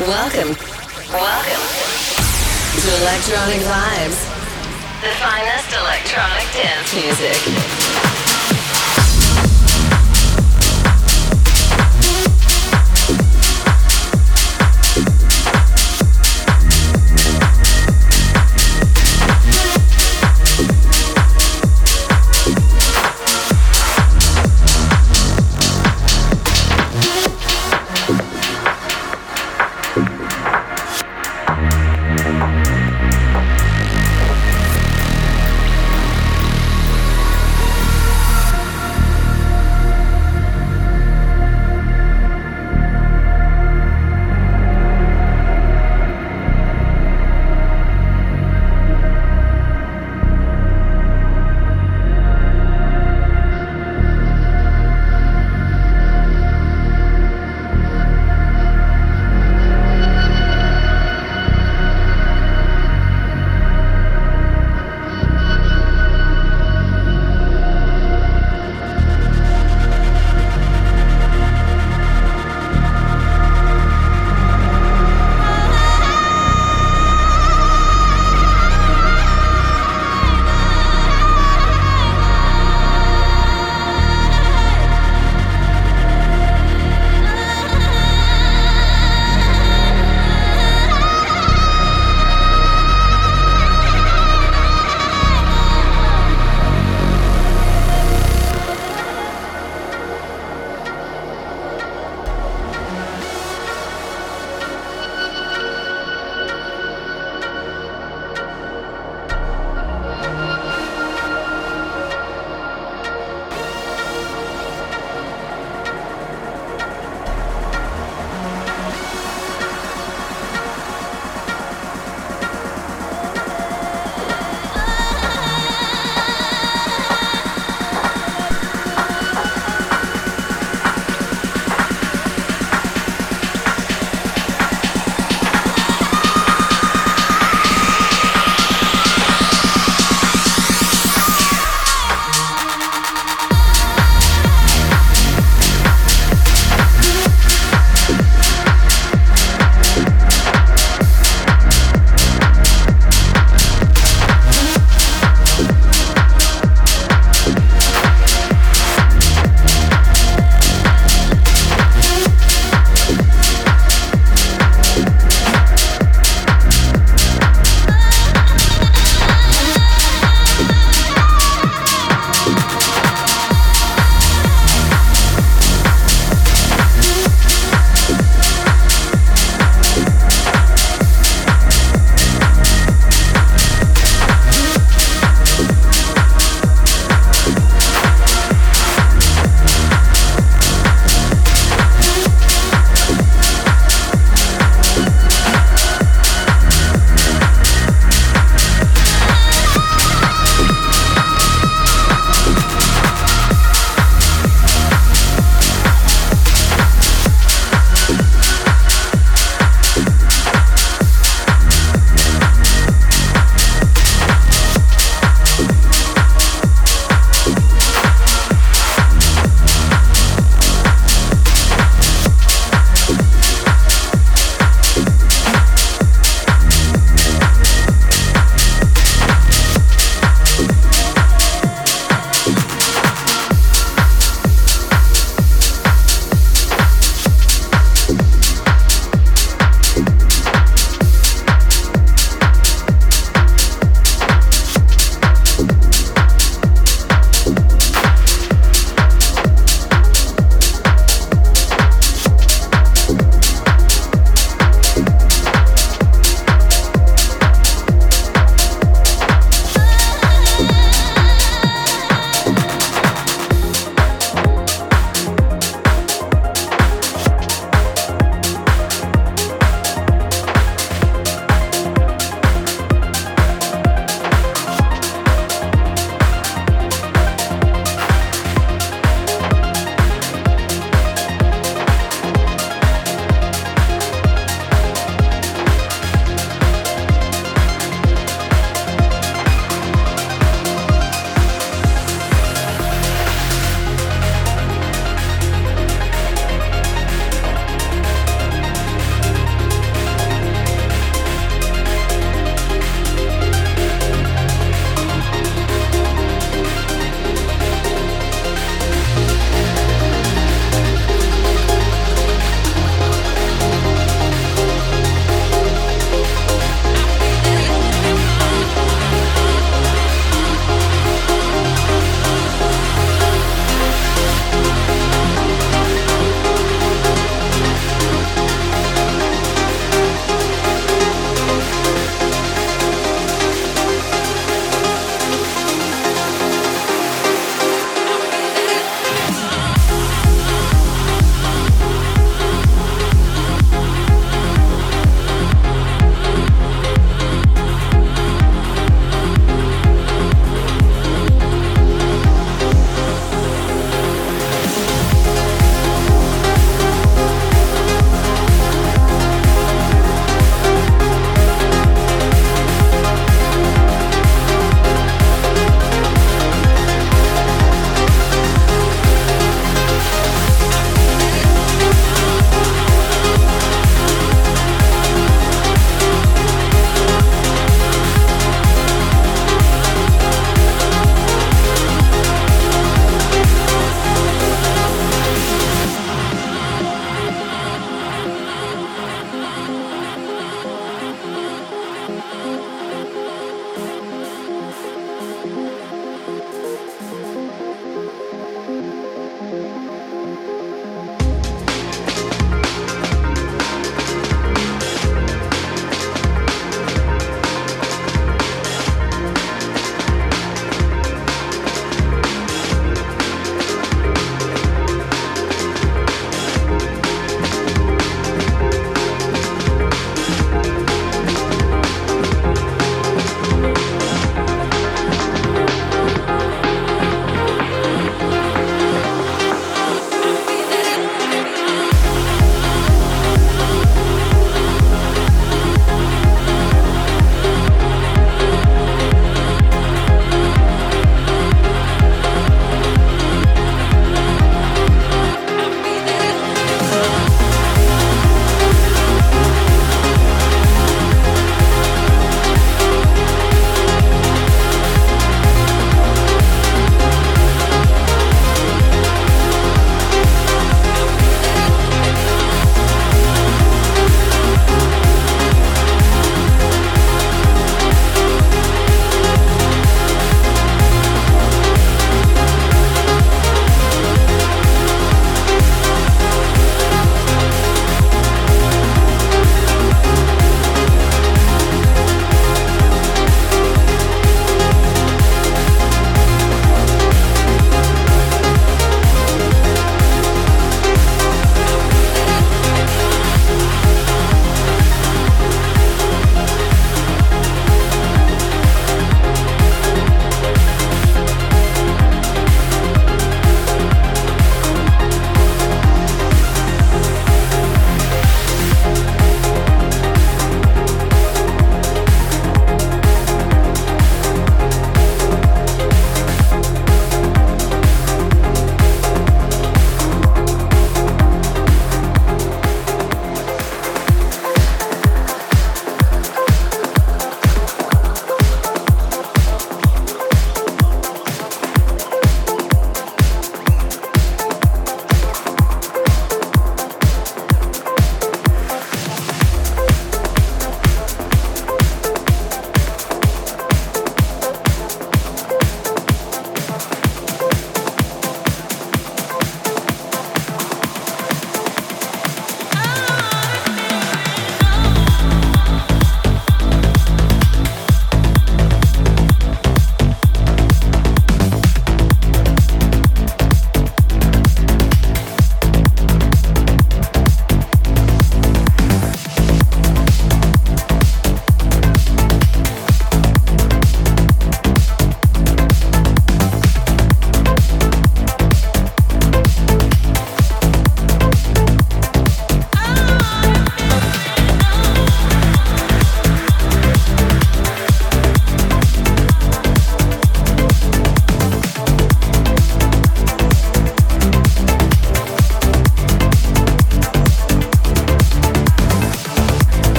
Welcome. Welcome to Electronic Vibes, the finest electronic dance music.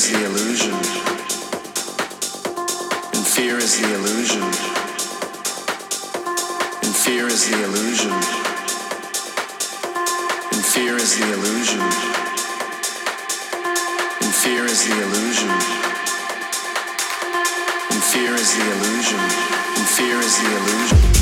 Is the illusion. And fear is the illusion. And fear is the illusion. And fear is the illusion. And fear is the illusion. And fear is the illusion. And fear is the illusion.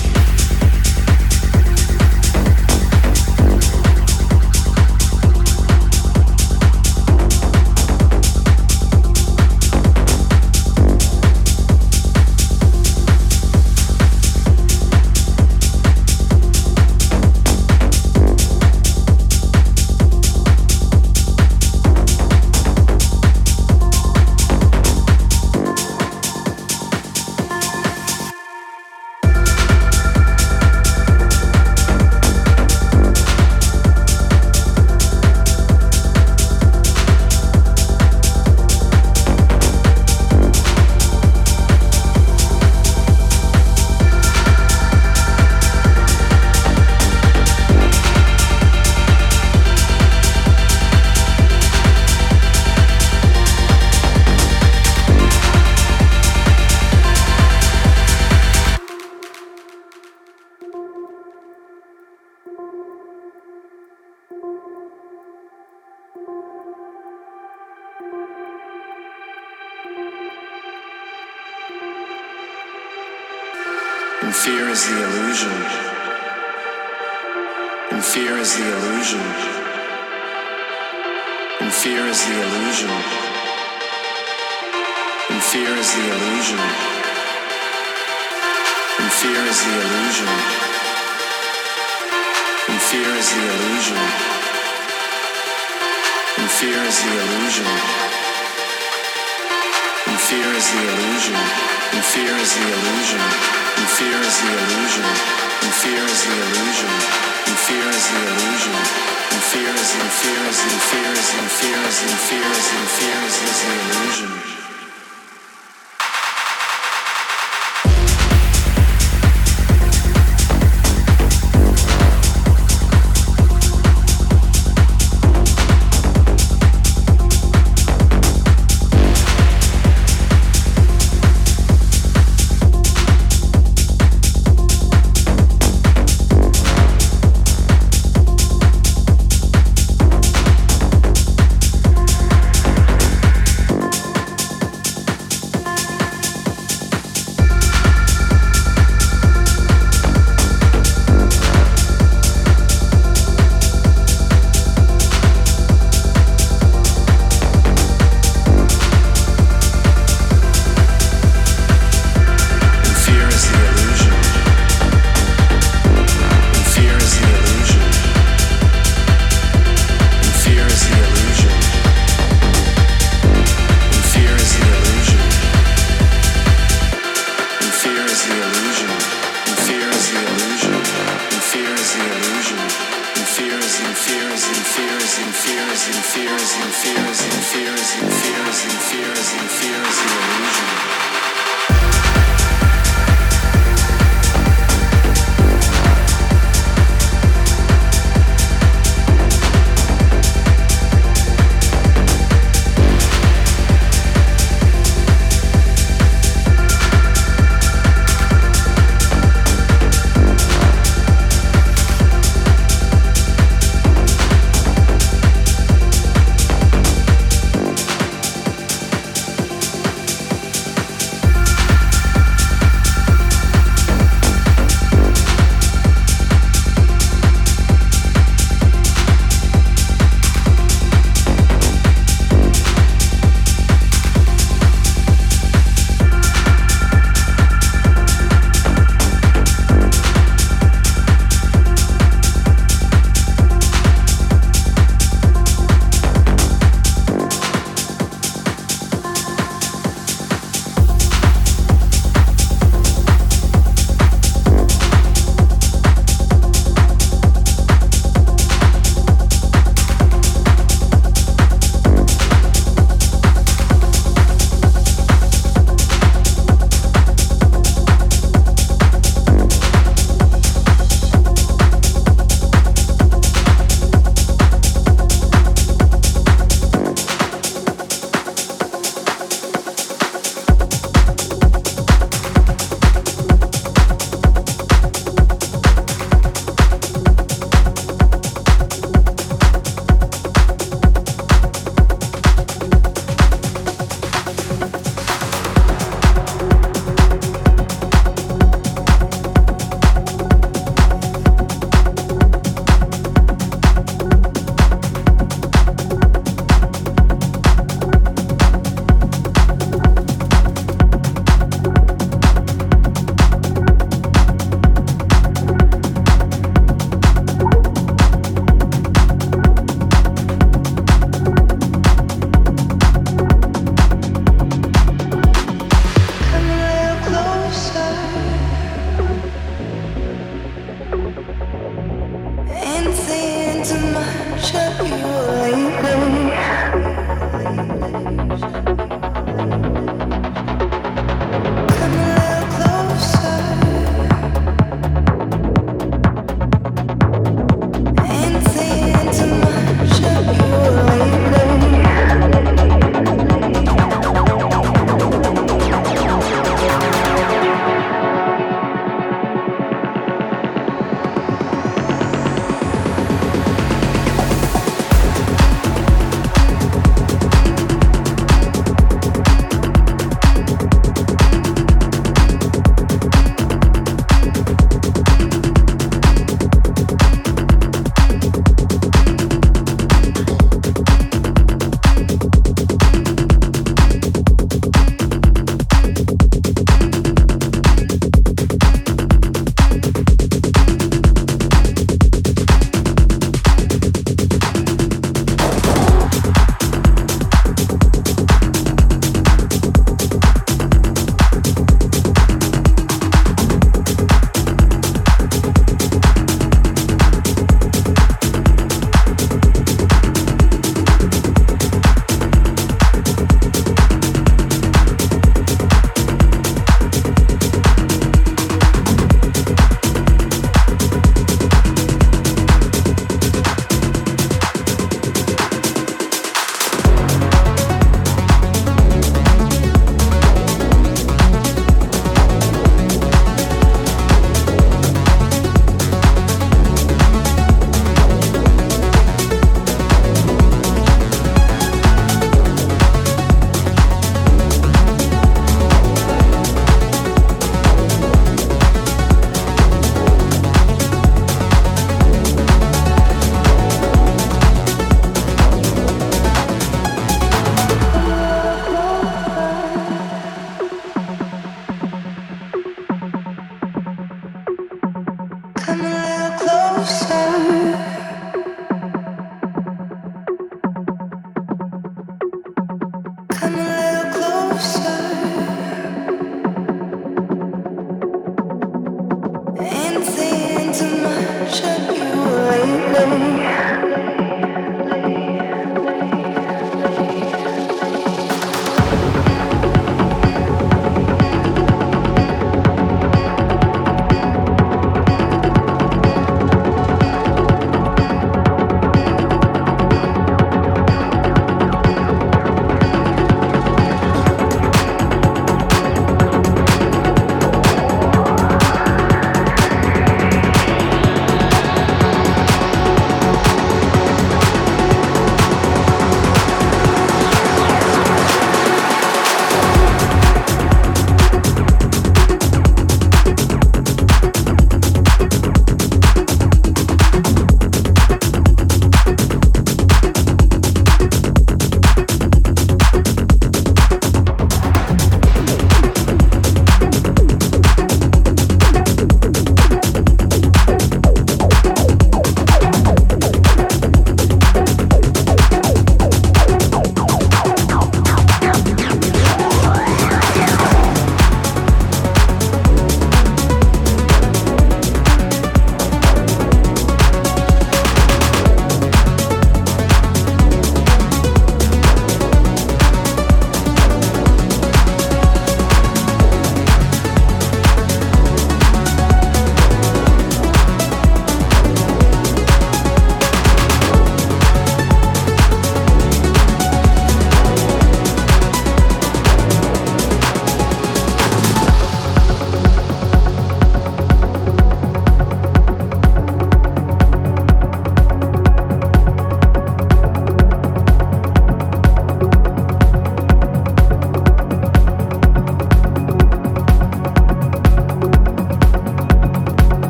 is the illusion. And fear is the illusion. And fear is the illusion. And fear is the illusion. And fear is the illusion. And fear is the illusion. And fear is the illusion. And fear is and fear is and fear is and fear is and fear is and fear is the illusion.